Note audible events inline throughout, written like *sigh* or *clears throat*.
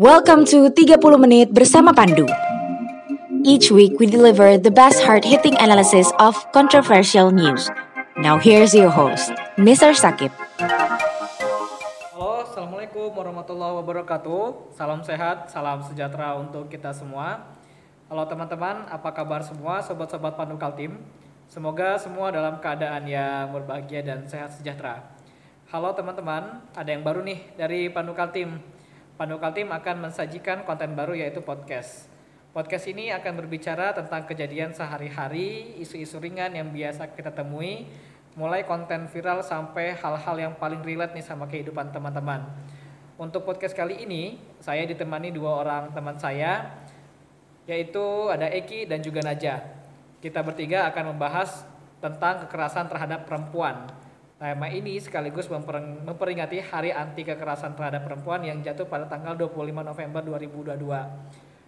Welcome to 30 Menit Bersama Pandu. Each week we deliver the best hard-hitting analysis of controversial news. Now here's your host, Mr. Sakib. Halo, Assalamualaikum warahmatullahi wabarakatuh. Salam sehat, salam sejahtera untuk kita semua. Halo teman-teman, apa kabar semua sobat-sobat Pandu Kaltim? Semoga semua dalam keadaan yang berbahagia dan sehat sejahtera. Halo teman-teman, ada yang baru nih dari Pandu Kaltim. Pandu Kaltim akan mensajikan konten baru yaitu podcast. Podcast ini akan berbicara tentang kejadian sehari-hari, isu-isu ringan yang biasa kita temui, mulai konten viral sampai hal-hal yang paling relate nih sama kehidupan teman-teman. Untuk podcast kali ini, saya ditemani dua orang teman saya, yaitu ada Eki dan juga Naja. Kita bertiga akan membahas tentang kekerasan terhadap perempuan. Tema ini sekaligus memperingati Hari Anti Kekerasan Terhadap Perempuan yang jatuh pada tanggal 25 November 2022.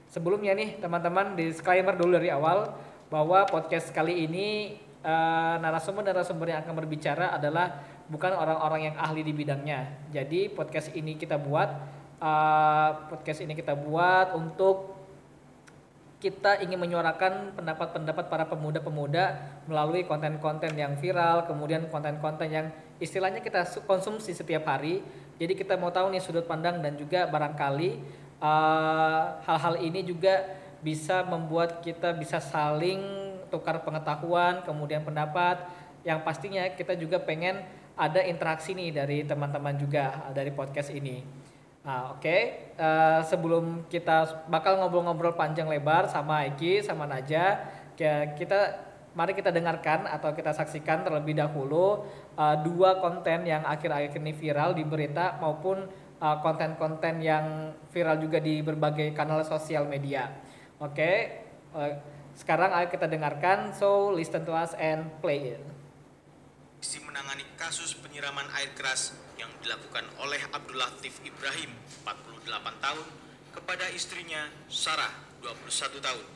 Sebelumnya nih teman-teman disclaimer dulu dari awal bahwa podcast kali ini uh, narasumber-narasumber yang akan berbicara adalah bukan orang-orang yang ahli di bidangnya. Jadi podcast ini kita buat uh, podcast ini kita buat untuk kita ingin menyuarakan pendapat-pendapat para pemuda-pemuda melalui konten-konten yang viral, kemudian konten-konten yang istilahnya kita konsumsi setiap hari. Jadi kita mau tahu nih sudut pandang dan juga barangkali uh, hal-hal uh, ini juga bisa membuat kita bisa saling tukar pengetahuan, kemudian pendapat. Yang pastinya kita juga pengen ada interaksi nih dari teman-teman juga dari podcast ini. Nah, oke. Okay. Uh, eh, sebelum kita bakal ngobrol-ngobrol panjang lebar sama Eki, sama Naja, kita mari kita dengarkan atau kita saksikan terlebih dahulu uh, dua konten yang akhir-akhir ini viral di berita maupun eh, konten-konten uh, yang viral juga di berbagai kanal sosial media. Oke. Okay. Uh, sekarang ayo kita dengarkan. So, listen to us and play it. Menangani kasus penyiraman air keras yang dilakukan oleh Abdul Latif Ibrahim, 48 tahun, kepada istrinya Sarah, 21 tahun.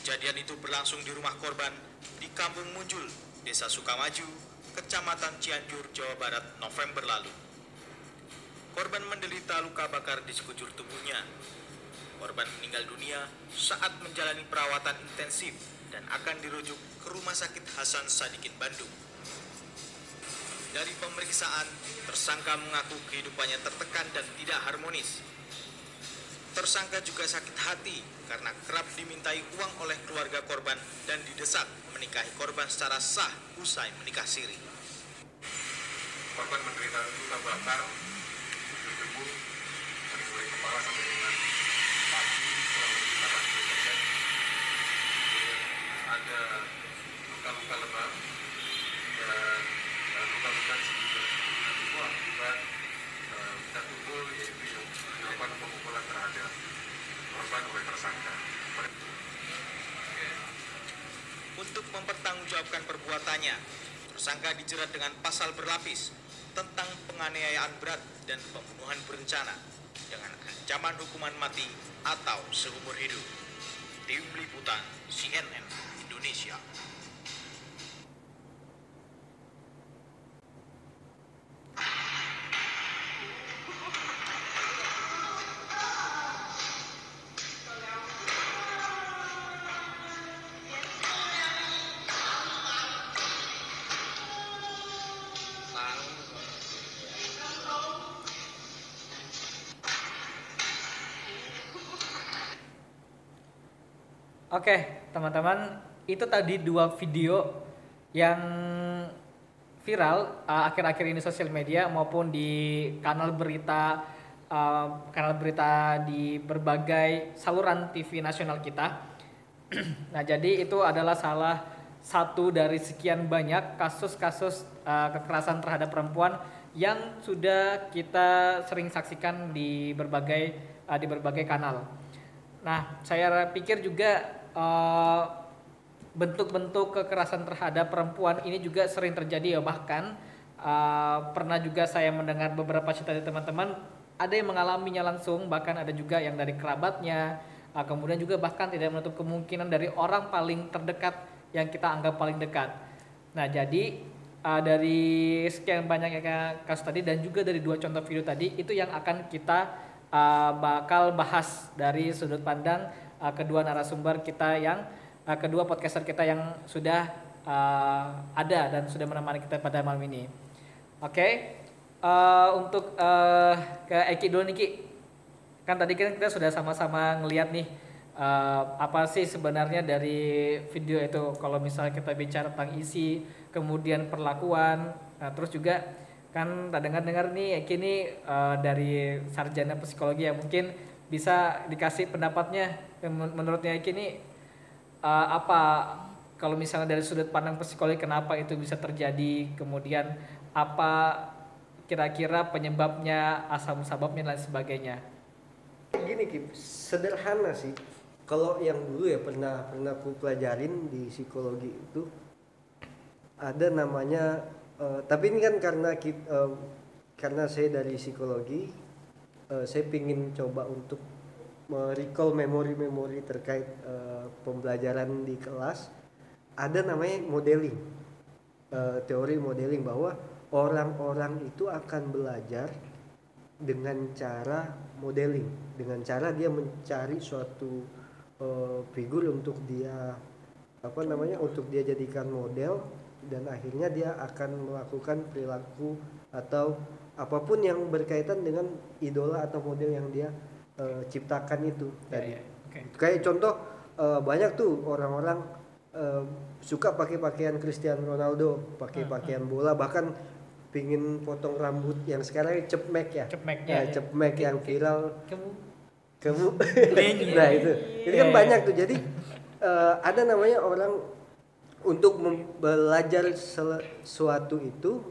Kejadian itu berlangsung di rumah korban di Kampung Munjul, Desa Sukamaju, Kecamatan Cianjur, Jawa Barat, November lalu. Korban menderita luka bakar di sekujur tubuhnya. Korban meninggal dunia saat menjalani perawatan intensif dan akan dirujuk ke Rumah Sakit Hasan Sadikin Bandung. Dari pemeriksaan, tersangka mengaku kehidupannya tertekan dan tidak harmonis. Tersangka juga sakit hati karena kerap dimintai uang oleh keluarga korban dan didesak menikahi korban secara sah usai menikah siri. Korban menderita luka bakar di tubuh dari mulai kepala sampai dengan kaki kurang lebih 80 persen. Ada luka-luka lebam dan oleh tersangka. Untuk mempertanggungjawabkan perbuatannya, tersangka dijerat dengan pasal berlapis tentang penganiayaan berat dan pembunuhan berencana dengan ancaman hukuman mati atau seumur hidup. Tim Liputan CNN Indonesia. Oke, teman-teman, itu tadi dua video yang viral uh, akhir-akhir uh, ini sosial media maupun di kanal berita uh, kanal berita di berbagai saluran TV nasional kita. *clears throat* nah, jadi itu adalah salah satu dari sekian banyak kasus-kasus uh, kekerasan terhadap perempuan yang sudah kita sering saksikan di berbagai uh, di berbagai kanal. Nah, saya pikir juga eh, bentuk-bentuk kekerasan terhadap perempuan ini juga sering terjadi ya bahkan uh, pernah juga saya mendengar beberapa cerita dari teman-teman ada yang mengalaminya langsung bahkan ada juga yang dari kerabatnya uh, kemudian juga bahkan tidak menutup kemungkinan dari orang paling terdekat yang kita anggap paling dekat. Nah jadi uh, dari sekian banyak kasus tadi dan juga dari dua contoh video tadi itu yang akan kita uh, bakal bahas dari sudut pandang uh, kedua narasumber kita yang uh, kedua podcaster kita yang sudah uh, ada dan sudah menemani kita pada malam ini. Oke, okay. uh, untuk uh, ke Eki dulu nih Ki. Kan tadi kan kita sudah sama-sama ngelihat nih uh, apa sih sebenarnya dari video itu kalau misalnya kita bicara tentang isi kemudian perlakuan nah, terus juga kan tak dengar-dengar nih Eki ini uh, dari sarjana psikologi yang mungkin bisa dikasih pendapatnya. Menurutnya Eki ini uh, apa kalau misalnya dari sudut pandang psikologi kenapa itu bisa terjadi? Kemudian apa kira-kira penyebabnya asal musababnya dan sebagainya? Gini Kim sederhana sih. Kalau yang dulu ya pernah pernah aku pelajarin di psikologi itu ada namanya uh, tapi ini kan karena kita, uh, karena saya dari psikologi uh, saya ingin coba untuk merecall memori-memori terkait uh, pembelajaran di kelas. Ada namanya modeling. Uh, teori modeling bahwa orang-orang itu akan belajar dengan cara modeling. Dengan cara dia mencari suatu uh, figur untuk dia apa namanya untuk dia jadikan model dan akhirnya dia akan melakukan perilaku atau apa pun yang berkaitan dengan idola atau model yang dia uh, ciptakan itu Ya, tadi. ya. Oke. Kayak contoh uh, banyak tuh orang-orang uh, suka pakai pakaian Cristiano Ronaldo, pakai Hmm, pakaian bola bahkan pingin potong rambut yang sekarang cep mek ya. Cep mek, Ya, ya, ya. yang viral Kamu kamu *laughs* nah itu itu kan banyak tuh jadi eh, ada namanya orang untuk belajar sesuatu itu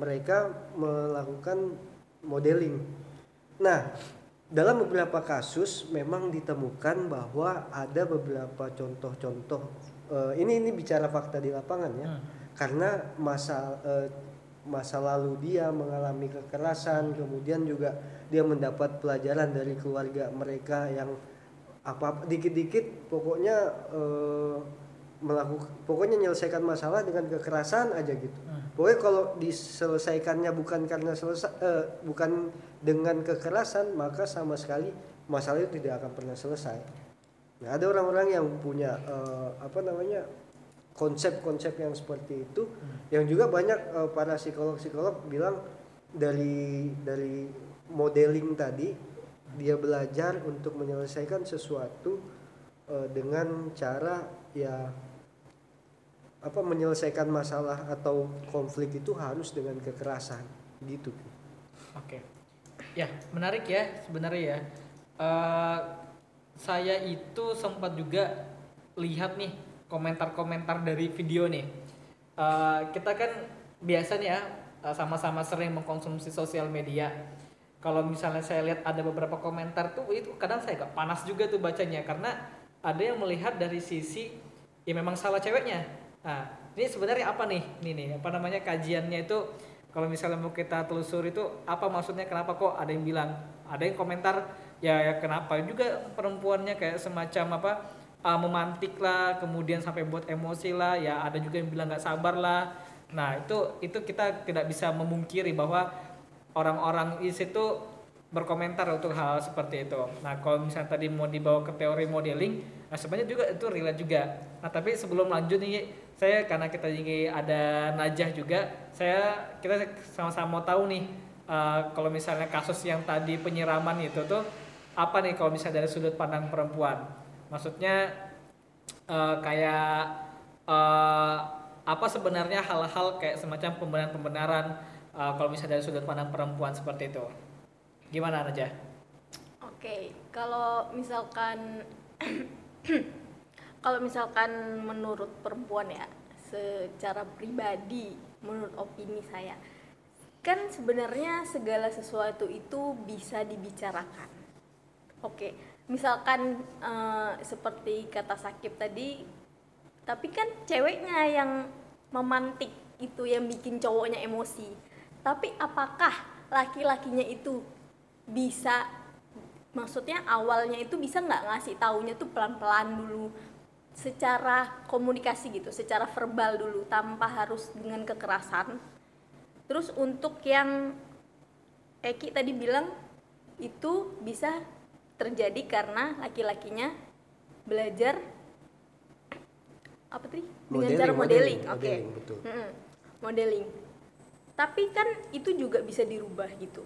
mereka melakukan modeling nah dalam beberapa kasus memang ditemukan bahwa ada beberapa contoh-contoh eh, ini ini bicara fakta di lapangan ya Hmm. karena masa eh, masa lalu dia mengalami kekerasan kemudian juga dia mendapat pelajaran dari keluarga mereka yang apa dikit-dikit pokoknya eh, melakukan pokoknya menyelesaikan masalah dengan kekerasan aja gitu Hmm. Pokoknya kalau diselesaikannya bukan karena selesai eh, bukan dengan kekerasan maka sama sekali masalah itu tidak akan pernah selesai. Nah ada orang-orang yang punya eh, apa namanya konsep-konsep yang seperti itu. Yang juga banyak eh, para psikolog-psikolog bilang dari dari modeling tadi dia belajar untuk menyelesaikan sesuatu eh, dengan cara ya apa menyelesaikan masalah atau konflik itu harus dengan kekerasan gitu Oke. Ya, menarik ya sebenarnya ya. Eh, saya itu sempat juga lihat nih komentar-komentar dari video nih. Eh, kita kan biasanya ya eh, sama-sama sering mengkonsumsi sosial media. Kalau misalnya saya lihat ada beberapa komentar tuh itu kadang saya agak panas juga tuh bacanya karena ada yang melihat dari sisi ya memang salah ceweknya. Nah, ini sebenarnya apa nih? Ini nih apa namanya kajiannya itu kalau misalnya mau kita telusuri itu apa maksudnya kenapa kok ada yang bilang ada yang komentar ya, ya kenapa juga perempuannya kayak semacam apa uh, memantik lah kemudian sampai buat emosi lah ya ada juga yang bilang nggak sabar lah nah itu itu kita tidak bisa memungkiri bahwa orang-orang di situ berkomentar untuk hal seperti itu. Nah, kalau misalnya tadi mau dibawa ke teori modeling, nah sebenarnya juga itu relate juga. Nah, tapi sebelum lanjut nih, saya karena kita juga ada Najah juga, saya kita sama-sama mau tahu nih uh, kalau misalnya kasus yang tadi penyiraman itu tuh apa nih kalau misalnya dari sudut pandang perempuan? Maksudnya uh, kayak uh, apa sebenarnya hal-hal kayak semacam pembenaran-pembenaran uh, kalau misalnya dari sudut pandang perempuan seperti itu? Gimana aja? Oke, kalau misalkan *clears throat* kalau misalkan menurut perempuan ya, secara pribadi, menurut opini saya, kan sebenarnya segala sesuatu itu bisa dibicarakan. Oke, misalkan eh, seperti kata Sakib tadi, tapi kan ceweknya yang memantik itu yang bikin cowoknya emosi. Tapi apakah laki-lakinya itu bisa maksudnya awalnya itu bisa nggak ngasih taunya tuh pelan-pelan dulu secara komunikasi gitu secara verbal dulu tanpa harus dengan kekerasan. Terus untuk yang Eki tadi bilang itu bisa terjadi karena laki-lakinya belajar apa tadi? Dengan cara modeling, oke modeling, betul. Mm-mm, modeling. Tapi kan itu juga bisa dirubah gitu.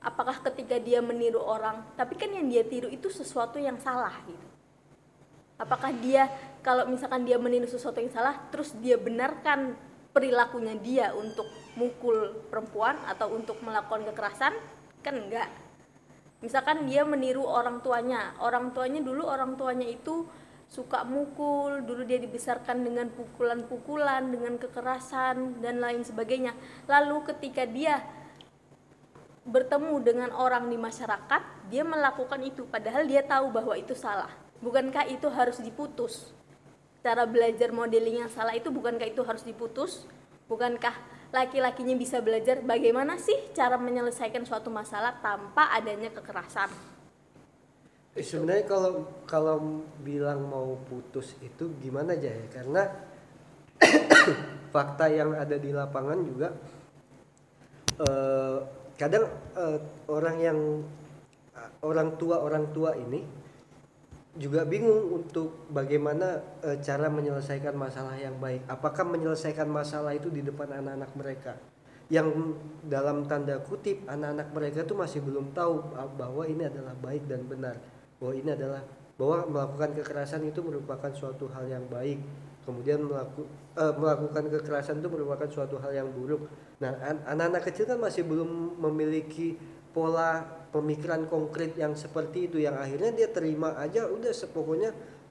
Apakah ketika dia meniru orang tapi kan yang dia tiru itu sesuatu yang salah gitu apakah dia kalau misalkan dia meniru sesuatu yang salah terus dia benarkan perilakunya dia untuk mukul perempuan atau untuk melakukan kekerasan? Kan enggak. Misalkan dia meniru orang tuanya. Orang tuanya dulu orang tuanya itu suka mukul. Dulu dia dibesarkan dengan pukulan-pukulan dengan kekerasan dan lain sebagainya. Lalu ketika dia bertemu dengan orang di masyarakat dia melakukan itu. Padahal dia tahu bahwa itu salah bukankah itu harus diputus? Cara belajar modeling yang salah itu bukankah itu harus diputus? Bukankah laki-lakinya bisa belajar? Bagaimana sih cara menyelesaikan suatu masalah tanpa adanya kekerasan? Eh, sebenarnya kalau kalau bilang mau putus itu gimana aja ya karena *coughs* fakta yang ada di lapangan juga eh, kadang eh, orang yang orang tua orang tua ini juga bingung untuk bagaimana eh, cara menyelesaikan masalah yang baik. Apakah menyelesaikan masalah itu di depan anak-anak mereka? Yang dalam tanda kutip anak-anak mereka tuh masih belum tahu bahwa ini adalah baik dan benar. Bahwa ini adalah bahwa melakukan kekerasan itu merupakan suatu hal yang baik. Kemudian melaku, eh, melakukan kekerasan itu merupakan suatu hal yang buruk. Nah an- anak-anak kecil kan masih belum memiliki pola pemikiran konkret yang seperti itu yang akhirnya dia terima aja udah sepokoknya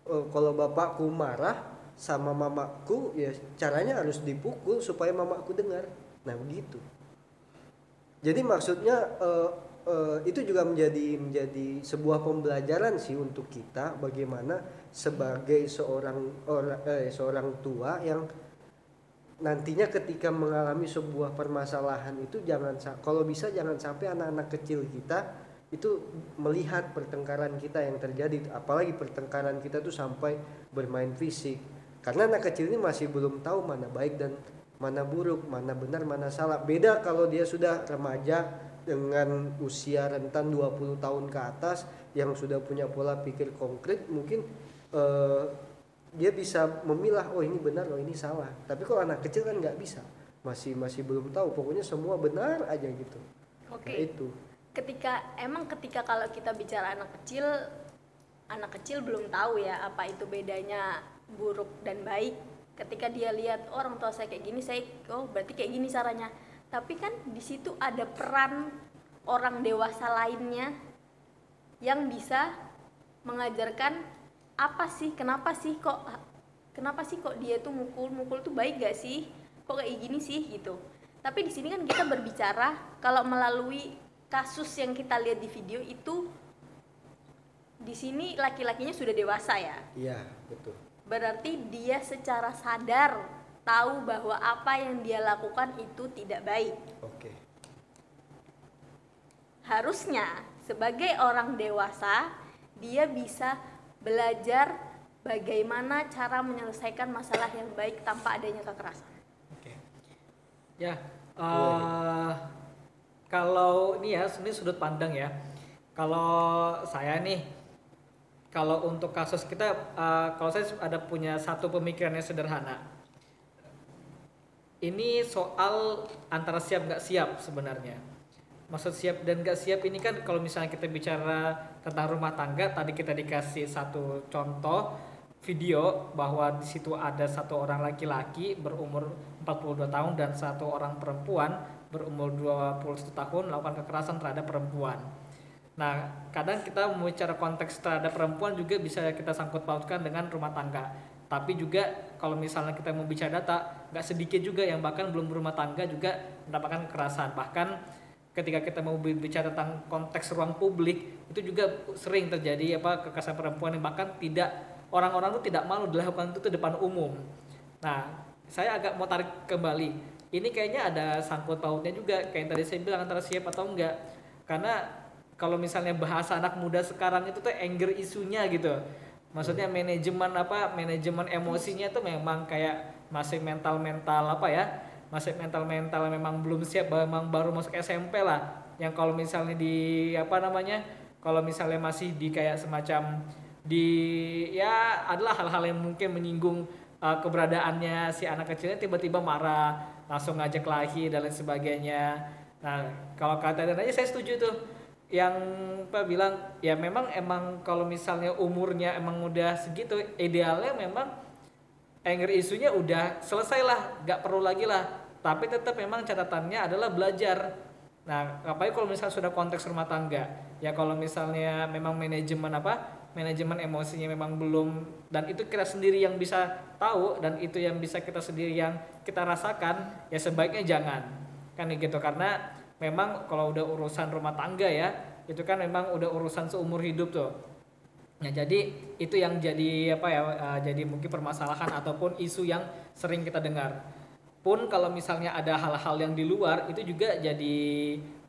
eh, kalau bapakku marah sama mamaku ya caranya harus dipukul supaya mamaku dengar. Nah begitu. Jadi maksudnya eh, eh, itu juga menjadi menjadi sebuah pembelajaran sih untuk kita bagaimana sebagai seorang orang eh, seorang tua yang nantinya ketika mengalami sebuah permasalahan itu jangan kalau bisa jangan sampai anak-anak kecil kita itu melihat pertengkaran kita yang terjadi. Apalagi pertengkaran kita tuh sampai bermain fisik. Karena anak kecil ini masih belum tahu mana baik dan mana buruk mana benar mana salah. Beda kalau dia sudah remaja dengan usia rentan 20 tahun ke atas yang sudah punya pola pikir konkret mungkin eh, dia bisa memilah oh ini benar oh ini salah. Tapi kalau anak kecil kan nggak bisa. Masih masih belum tahu. Pokoknya semua benar aja gitu. Oke. Nah, itu. Ketika emang ketika kalau kita bicara anak kecil anak kecil belum tahu ya apa itu bedanya buruk dan baik. Ketika dia lihat "Oh, orang tua saya kayak gini saya oh berarti kayak gini caranya. Tapi kan di situ ada peran orang dewasa lainnya yang bisa mengajarkan apa sih kenapa sih kok kenapa sih kok dia tuh mukul mukul tuh baik gak sih? Kok kayak gini sih gitu. Tapi di sini kan kita berbicara kalau melalui kasus yang kita lihat di video itu di sini laki-lakinya sudah dewasa ya? Iya betul. Berarti dia secara sadar tahu bahwa apa yang dia lakukan itu tidak baik. Oke. Harusnya sebagai orang dewasa dia bisa belajar bagaimana cara menyelesaikan masalah yang baik tanpa adanya kekerasan. Oke. Ya, eh, kalau ini ya, ini sudut pandang ya. Kalau saya nih, kalau untuk kasus kita, eh, kalau saya ada punya satu pemikiran yang sederhana. Ini soal antara siap nggak siap sebenarnya. Maksud siap dan nggak siap ini kan kalau misalnya kita bicara tentang rumah tangga, tadi kita dikasih satu contoh video bahwa di situ ada satu orang laki-laki berumur 42 tahun dan satu orang perempuan berumur 21 tahun melakukan kekerasan terhadap perempuan. Nah, kadang kita bicara konteks terhadap perempuan juga bisa kita sangkut pautkan dengan rumah tangga. Tapi juga kalau misalnya kita mau bicara data, nggak sedikit juga yang bahkan belum berumah tangga juga mendapatkan kekerasan. Bahkan ketika kita mau bicara tentang konteks ruang publik, itu juga sering terjadi apa kekerasan perempuan yang bahkan tidak orang-orang itu tidak malu dilakukan itu di depan umum. Nah, saya agak mau tarik kembali. Ini kayaknya ada sangkut pautnya juga kayak yang tadi saya bilang antara siap atau enggak. Karena kalau misalnya bahasa anak muda sekarang itu tuh anger isunya gitu. Maksudnya manajemen apa? Manajemen emosinya tuh memang kayak masih mental-mental apa ya? Masih mental-mental memang belum siap memang baru masuk SMP lah. yang kalau misalnya di apa namanya kalau misalnya masih di kayak semacam di ya adalah hal-hal yang mungkin menyinggung uh, keberadaannya si anak kecilnya tiba-tiba marah langsung ngajak lagi dan lain sebagainya. Nah kalau kata dan aja saya setuju tuh. Yang apa bilang ya memang emang kalau misalnya umurnya emang udah segitu idealnya memang anger isunya udah selesai lah nggak perlu lagi lah tapi tetap memang catatannya adalah belajar. Nah apalagi kalau misalnya sudah konteks rumah tangga? Ya kalau misalnya memang manajemen apa? Manajemen emosinya memang belum dan itu kita sendiri yang bisa tahu dan itu yang bisa kita sendiri yang kita rasakan ya sebaiknya jangan. Kan gitu karena memang kalau udah urusan rumah tangga ya itu kan memang udah urusan seumur hidup tuh. Ya, jadi itu yang jadi apa ya uh, jadi mungkin permasalahan ataupun isu yang sering kita dengar. Pun kalau misalnya ada hal-hal yang di luar itu juga jadi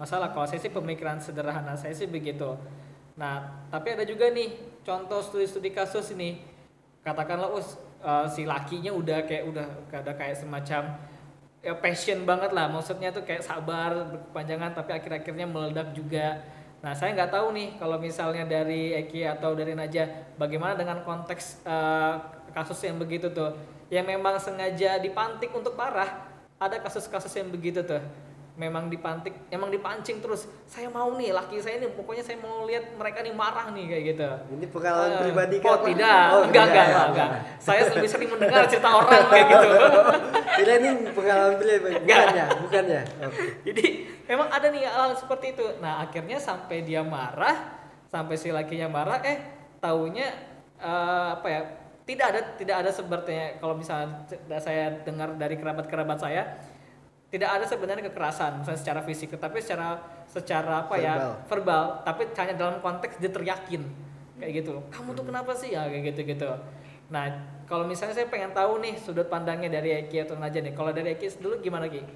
masalah. Kalau saya sih pemikiran sederhana saya sih begitu. Nah, tapi ada juga nih contoh studi-studi kasus ini. Katakanlah us uh, si lakinya udah kayak udah ada kayak semacam ya passion banget lah. Maksudnya tuh kayak sabar berkepanjangan tapi akhir-akhirnya meledak juga Nah, saya nggak tahu nih kalau misalnya dari Eki atau dari Naja, bagaimana dengan konteks uh, kasus yang begitu tuh, yang memang sengaja dipantik untuk parah. Ada kasus-kasus yang begitu tuh, memang dipantik, emang dipancing terus. Saya mau nih, laki saya nih, pokoknya saya mau lihat mereka nih marah nih kayak gitu. Ini pengalaman uh, pribadi kan? Oh tidak, oh, enggak, enggak, enggak, enggak. Saya lebih sering mendengar cerita orang kayak gitu. *laughs* Tidak ini pengalaman pribadi, bukan ya, bukan ya. Okay. Jadi memang ada nih hal seperti itu nah akhirnya sampai dia marah sampai si lakinya marah eh taunya uh, apa ya tidak ada tidak ada sepertinya. Kalau misalnya saya dengar dari kerabat-kerabat saya tidak ada sebenarnya kekerasan misalnya secara fisik tapi secara secara apa ya, verbal. ya verbal tapi hanya dalam konteks dia teryakin kayak gitu kamu tuh kenapa sih? Ya kayak gitu gitu. Nah kalau misalnya saya pengen tahu nih sudut pandangnya dari Eki atau Naja nih. Kalau dari Eki dulu gimana Ki?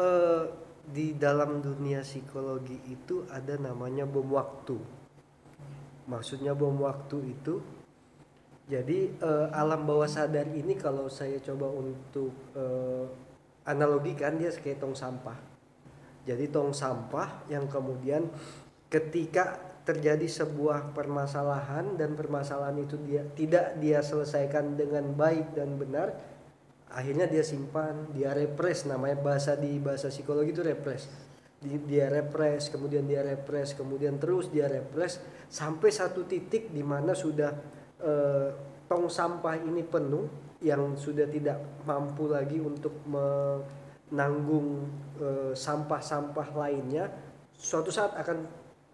uh, di dalam dunia psikologi itu ada namanya bom waktu. Maksudnya bom waktu itu jadi uh, alam bawah sadar ini kalau saya coba untuk uh, analogikan dia kayak tong sampah. Jadi tong sampah yang kemudian ketika terjadi sebuah permasalahan dan permasalahan itu dia tidak dia selesaikan dengan baik dan benar, akhirnya dia simpan dia repres namanya bahasa di bahasa psikologi itu repres di, dia repres kemudian dia repres kemudian terus dia repres sampai satu titik di mana sudah eh, tong sampah ini penuh yang sudah tidak mampu lagi untuk menanggung eh, sampah-sampah lainnya suatu saat akan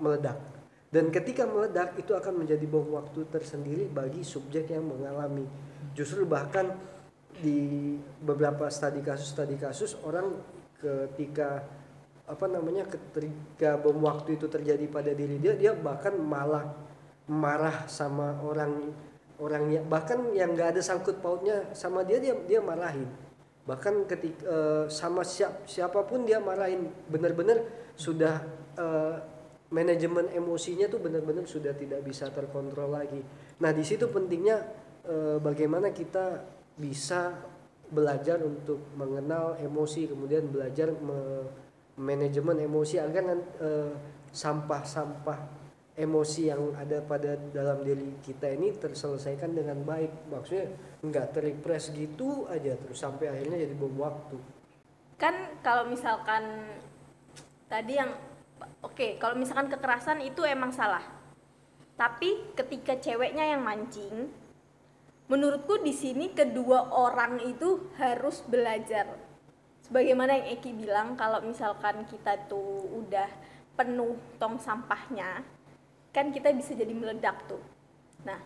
meledak. Dan ketika meledak itu akan menjadi bom waktu tersendiri bagi subjek yang mengalami. Justru bahkan di beberapa studi kasus studi kasus orang ketika apa namanya ketika bom waktu itu terjadi pada diri dia dia bahkan malah marah sama orang orang yang bahkan yang nggak ada sangkut pautnya sama dia dia dia marahin. Bahkan ketika uh, sama siap siapa pun dia marahin. Benar-benar sudah uh, manajemen emosinya tuh benar-benar sudah tidak bisa terkontrol lagi. Nah di situ pentingnya uh, bagaimana kita bisa belajar untuk mengenal emosi kemudian belajar me manajemen emosi agar sampah-sampah emosi yang ada pada dalam diri kita ini terselesaikan dengan baik. Maksudnya nggak terrepress gitu aja terus sampai akhirnya jadi bom waktu. Kan kalau misalkan tadi yang oke okay, kalau misalkan kekerasan itu emang salah. Tapi ketika ceweknya yang mancing menurutku di sini kedua orang itu harus belajar. Sebagaimana yang Eki bilang kalau misalkan kita tuh udah penuh tong sampahnya kan kita bisa jadi meledak tuh. Nah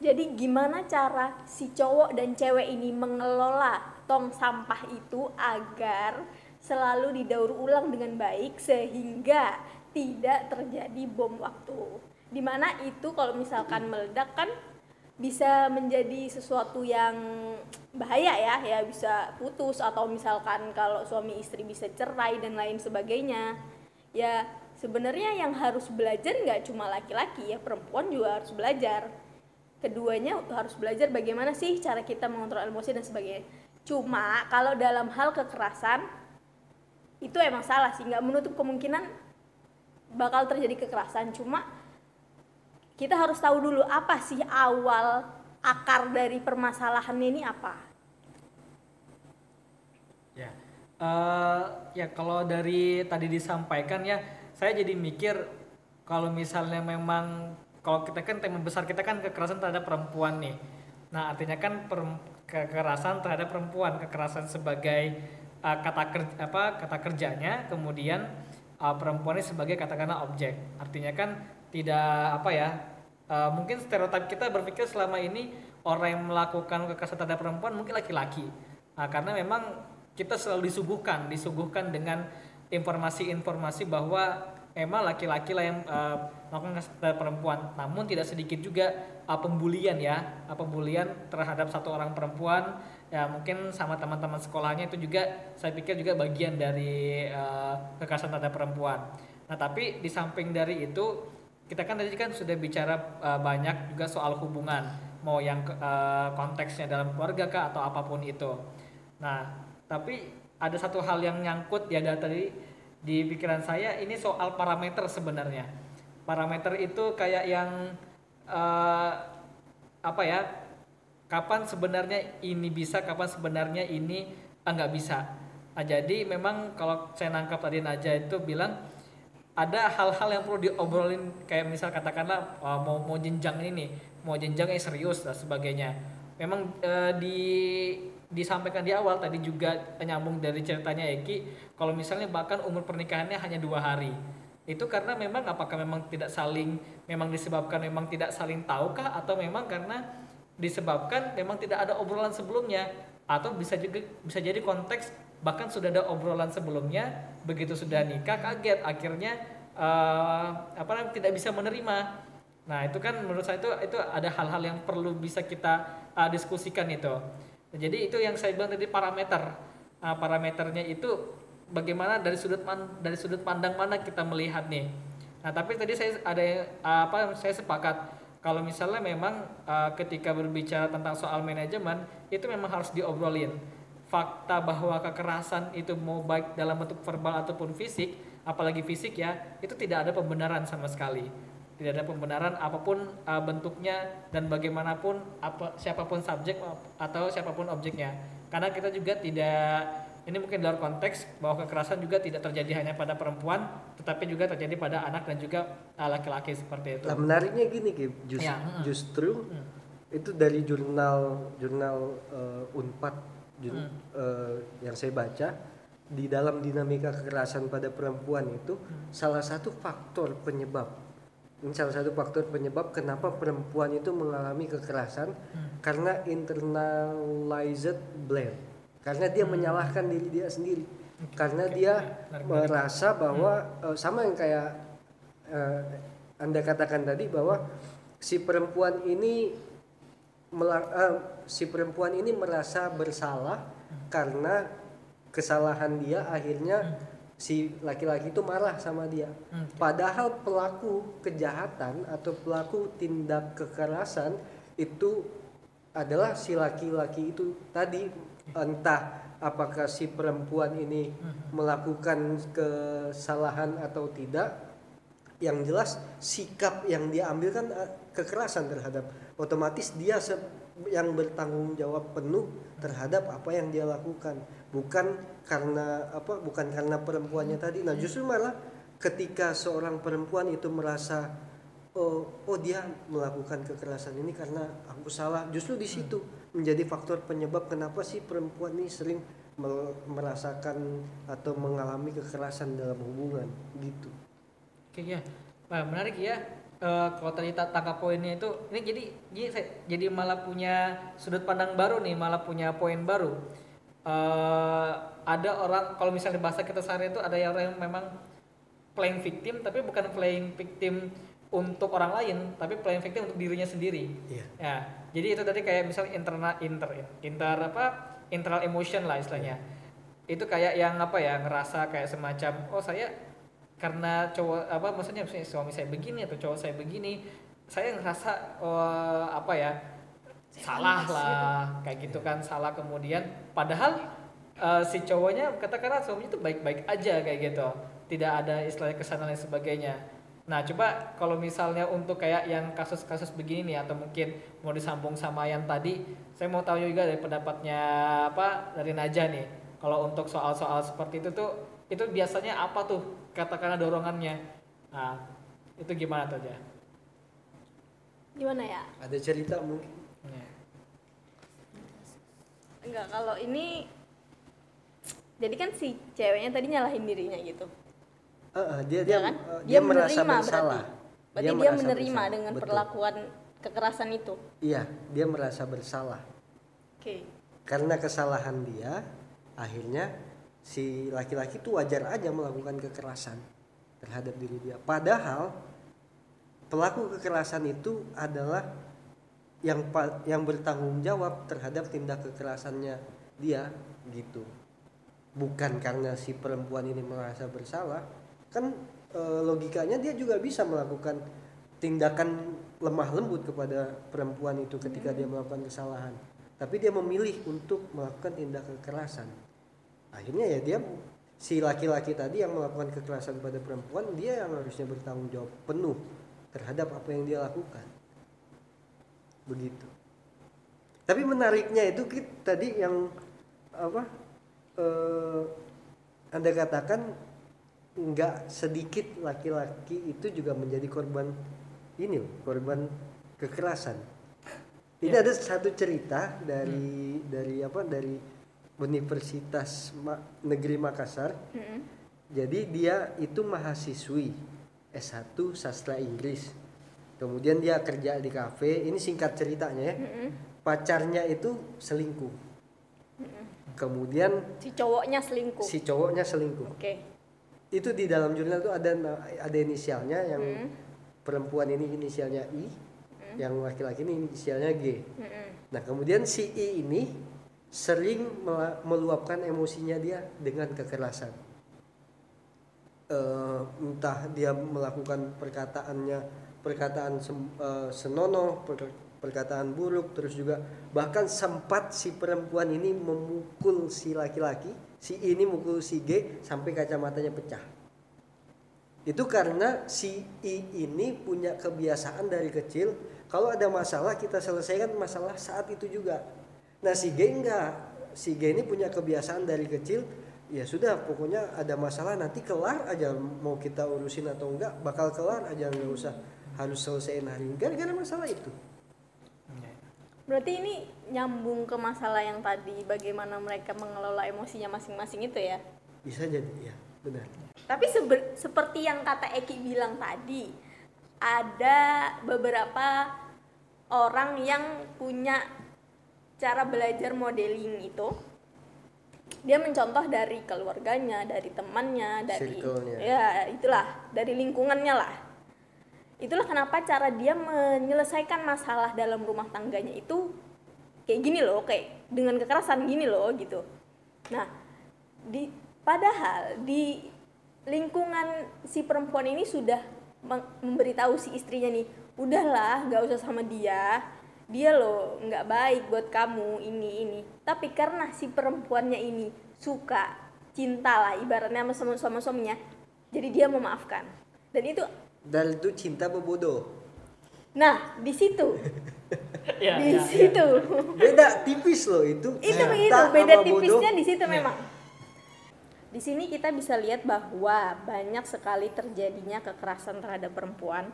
jadi gimana cara si cowok dan cewek ini mengelola tong sampah itu agar selalu didaur ulang dengan baik sehingga tidak terjadi bom waktu? Di mana itu kalau misalkan meledak kan bisa menjadi sesuatu yang bahaya ya ya bisa putus atau misalkan kalau suami istri bisa cerai dan lain sebagainya. Ya sebenarnya yang harus belajar nggak cuma laki-laki ya perempuan juga harus belajar. Keduanya harus belajar bagaimana sih cara kita mengontrol emosi dan sebagainya. Cuma kalau dalam hal kekerasan itu emang salah sih. Nggak menutup kemungkinan bakal terjadi kekerasan. Cuma kita harus tahu dulu apa sih awal akar dari permasalahan ini apa. Ya, Eh, ya kalau dari tadi disampaikan ya, saya jadi mikir kalau misalnya memang kalau kita kan tema besar kita kan kekerasan terhadap perempuan nih. Nah artinya kan perem- kekerasan terhadap perempuan, kekerasan sebagai uh, kata kerja apa kata kerjanya, kemudian uh, perempuan ini sebagai katakanlah objek. Artinya kan tidak apa ya? uh, mungkin stereotip kita berpikir selama ini orang yang melakukan kekerasan terhadap perempuan mungkin laki-laki. Nah, karena memang kita selalu disuguhkan, disuguhkan dengan informasi-informasi bahwa emang laki-laki lah yang uh, melakukan terhadap perempuan. Namun tidak sedikit juga uh, pembulian ya, uh, pembulian terhadap satu orang perempuan. Ya mungkin sama teman-teman sekolahnya itu juga saya pikir juga bagian dari uh, kekerasan terhadap perempuan. Nah tapi di samping dari itu kita kan tadi kan sudah bicara uh, banyak juga soal hubungan, mau yang uh, konteksnya dalam keluarga kah atau apa pun itu. Nah tapi ada satu hal yang nyangkut ya dari di pikiran saya ini soal parameter sebenarnya. Parameter itu kayak yang eh, apa ya? Kapan sebenarnya ini bisa, kapan sebenarnya ini ah, nggak bisa. Nah, jadi memang kalau saya nangkap tadi Naja itu bilang ada hal-hal yang perlu diobrolin kayak misal katakanlah uh, mau mau jenjang ini nih, mau jenjang yang serius dan sebagainya. Memang uh, di disampaikan di awal tadi juga nyambung dari ceritanya Eki kalau misalnya bahkan umur pernikahannya hanya dua hari itu karena memang apakah memang tidak saling memang disebabkan memang tidak saling tahukah atau memang karena disebabkan memang tidak ada obrolan sebelumnya atau bisa juga bisa jadi konteks bahkan sudah ada obrolan sebelumnya begitu sudah nikah kaget akhirnya eh, apa namanya tidak bisa menerima. Nah itu kan menurut saya itu itu ada hal-hal yang perlu bisa kita uh, diskusikan itu jadi itu yang saya bilang tadi parameter. Nah, parameternya itu bagaimana dari sudut man- dari sudut pandang mana kita melihat nih. Nah tapi tadi saya ada apa saya sepakat. Kalau misalnya memang uh, ketika berbicara tentang soal manajemen itu memang harus diobrolin. Fakta bahwa kekerasan itu mau baik dalam bentuk verbal ataupun fisik apalagi fisik ya itu tidak ada pembenaran sama sekali tidak ada pembenaran apa pun uh, bentuknya dan bagaimanapun apa siapa pun subjek atau siapa pun objeknya karena kita juga tidak ini mungkin dalam konteks bahwa kekerasan juga tidak terjadi hanya pada perempuan tetapi juga terjadi pada anak dan juga uh, laki-laki seperti itu Nah menariknya gini Kip, Jus- Ya, justru Hmm. itu dari jurnal jurnal eh, Unpad Hmm. eh, yang saya baca di dalam dinamika kekerasan pada perempuan itu Hmm. salah satu faktor penyebab ini salah satu faktor penyebab kenapa perempuan itu mengalami kekerasan Hmm. karena internalized blame karena dia menyalahkan diri dia sendiri karena Hmm. oke, dia menarik. merasa bahwa eh, sama yang kayak eh, anda katakan tadi bahwa si perempuan ini eh, si perempuan ini merasa bersalah karena kesalahan dia akhirnya si laki-laki itu marah sama dia. Hmm. Padahal pelaku kejahatan atau pelaku tindak kekerasan itu adalah si laki-laki itu tadi entah apakah si perempuan ini melakukan kesalahan atau tidak yang jelas sikap yang dia ambil kan eh, kekerasan terhadap otomatis dia yang bertanggung jawab penuh terhadap apa yang dia lakukan bukan karena apa bukan karena perempuannya tadi nah justru malah ketika seorang perempuan itu merasa oh oh dia melakukan kekerasan ini karena aku salah justru di situ menjadi faktor penyebab kenapa sih perempuan ini sering me- merasakan atau mengalami kekerasan dalam hubungan gitu Oke ya, nah, menarik ya. Eh, kalau tadi tangkap poinnya itu, ini jadi jadi, saya- jadi malah punya sudut pandang baru nih, malah punya poin baru. Eh, ada orang kalau misalnya bahasa kita sehari itu ada yang orang yang memang playing victim, tapi bukan playing victim untuk orang lain, tapi playing victim untuk dirinya sendiri. Iya. Ya, jadi itu tadi kayak misalnya internal inter inter apa internal emotion lah istilahnya. Itu kayak yang apa ya ngerasa kayak semacam oh saya karena cowok apa maksudnya misalnya suami saya begini atau cowok saya begini, saya ngerasa oh, apa ya salah lah. kayak gitu kan salah kemudian. Padahal eh, si cowoknya katakanlah suaminya tuh baik-baik aja kayak gitu. Tidak ada istilahnya ke sana dan sebagainya. Nah coba kalau misalnya untuk kayak yang kasus-kasus begini nih atau mungkin mau disambung sama yang tadi saya mau tahu juga dari pendapatnya apa dari Naja nih. Kalau untuk soal-soal seperti itu tuh itu biasanya apa tuh? Katakanlah dorongannya. Nah itu gimana tuh ya Gimana ya? ada cerita mungkin Enggak, kalau ini jadi kan si ceweknya tadi nyalahin dirinya gitu. Eh, eh, dia Ya dia kan? eh, Dia, merasa menerima bersalah berarti. Berarti dia, merasa menerima bersalah. dengan Betul. perlakuan kekerasan itu. iya dia merasa bersalah Oke. karena kesalahan dia akhirnya si laki-laki itu wajar aja melakukan kekerasan terhadap diri dia padahal pelaku kekerasan itu adalah yang yang bertanggung jawab terhadap tindak kekerasannya dia gitu. Bukan karena si perempuan ini merasa bersalah kan e, logikanya dia juga bisa melakukan tindakan lemah lembut kepada perempuan itu ketika dia melakukan kesalahan. Tapi dia memilih untuk melakukan tindak kekerasan. Akhirnya ya dia si laki-laki tadi yang melakukan kekerasan pada perempuan dia yang harusnya bertanggung jawab penuh terhadap apa yang dia lakukan begitu. Tapi menariknya itu Kit, tadi yang apa eh, anda katakan nggak sedikit laki-laki itu juga menjadi korban ini loh, korban kekerasan. Ini ada satu cerita dari dari apa dari Universitas Ma- Negeri Makassar. Mm-mm. jadi dia itu mahasiswi S1 sastra Inggris. Kemudian dia kerja di kafe. Ini singkat ceritanya ya. Mm-mm. Pacarnya itu selingkuh. Kemudian Si cowoknya selingkuh. si cowoknya selingkuh. Oke. Itu di dalam jurnal itu ada ada inisialnya yang Mm. perempuan ini inisialnya I, yang laki-laki ini inisialnya G. Mm-mm. Nah, kemudian si I ini sering meluapkan emosinya dia dengan kekerasan. Eh, entah dia melakukan perkataannya perkataan sem- eh, senonoh, per- perkataan buruk, terus juga bahkan sempat si perempuan ini memukul si laki-laki, si ini mukul si G sampai kacamatanya pecah. Itu karena si I ini punya kebiasaan dari kecil kalau ada masalah kita selesaikan masalah saat itu juga. Nah si G enggak, si G ini punya kebiasaan dari kecil ya sudah pokoknya ada masalah nanti kelar aja mau kita urusin atau enggak bakal kelar aja nggak usah harus selesaiin hari ini gara-gara masalah itu. Berarti ini nyambung ke masalah yang tadi bagaimana mereka mengelola emosinya masing-masing itu ya. Bisa jadi ya benar. Tapi sebe- seperti yang kata Eki bilang tadi, ada beberapa orang yang punya cara belajar modeling itu. Dia mencontoh dari keluarganya, dari temannya, dari Circle-nya. ya itulah, dari lingkungannya lah. Itulah kenapa cara dia menyelesaikan masalah dalam rumah tangganya itu kayak gini loh, kayak dengan kekerasan gini loh gitu. Nah, di padahal di lingkungan si perempuan ini sudah memberitahu si istrinya nih udahlah nggak usah sama dia. Dia loh nggak baik buat kamu ini ini. Tapi karena si perempuannya ini suka cinta lah ibaratnya sama, sama suaminya jadi dia memaafkan. Dan itu Dan itu cinta bobodo. nah di situ *laughs* Ya, di ya, ya. situ Beda tipis loh itu. itu Cinta begitu beda bodoh. tipisnya di situ memang di sini kita bisa lihat bahwa banyak sekali terjadinya kekerasan terhadap perempuan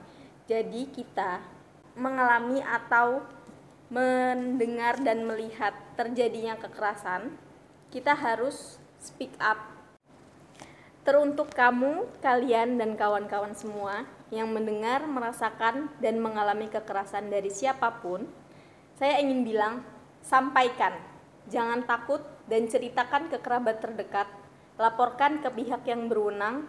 jadi kita mengalami atau mendengar dan melihat terjadinya kekerasan kita harus speak up Teruntuk kamu, kalian, dan kawan-kawan semua yang mendengar, merasakan, dan mengalami kekerasan dari siapa pun, saya ingin bilang, sampaikan, jangan takut, dan ceritakan ke kerabat terdekat, laporkan ke pihak yang berwenang,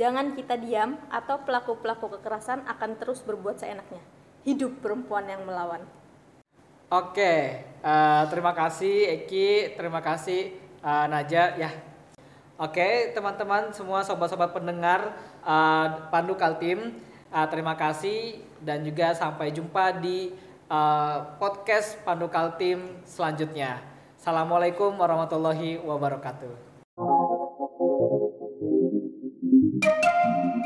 jangan kita diam, atau pelaku-pelaku kekerasan akan terus berbuat seenaknya. Hidup perempuan yang melawan. Oke, eh, terima kasih Eki, terima kasih eh, Naja ya. Oke, teman-teman semua sobat-sobat pendengar eh, Pandu Kaltim, eh, terima kasih dan juga sampai jumpa di eh, podcast Pandu Kaltim selanjutnya. Assalamualaikum warahmatullahi wabarakatuh.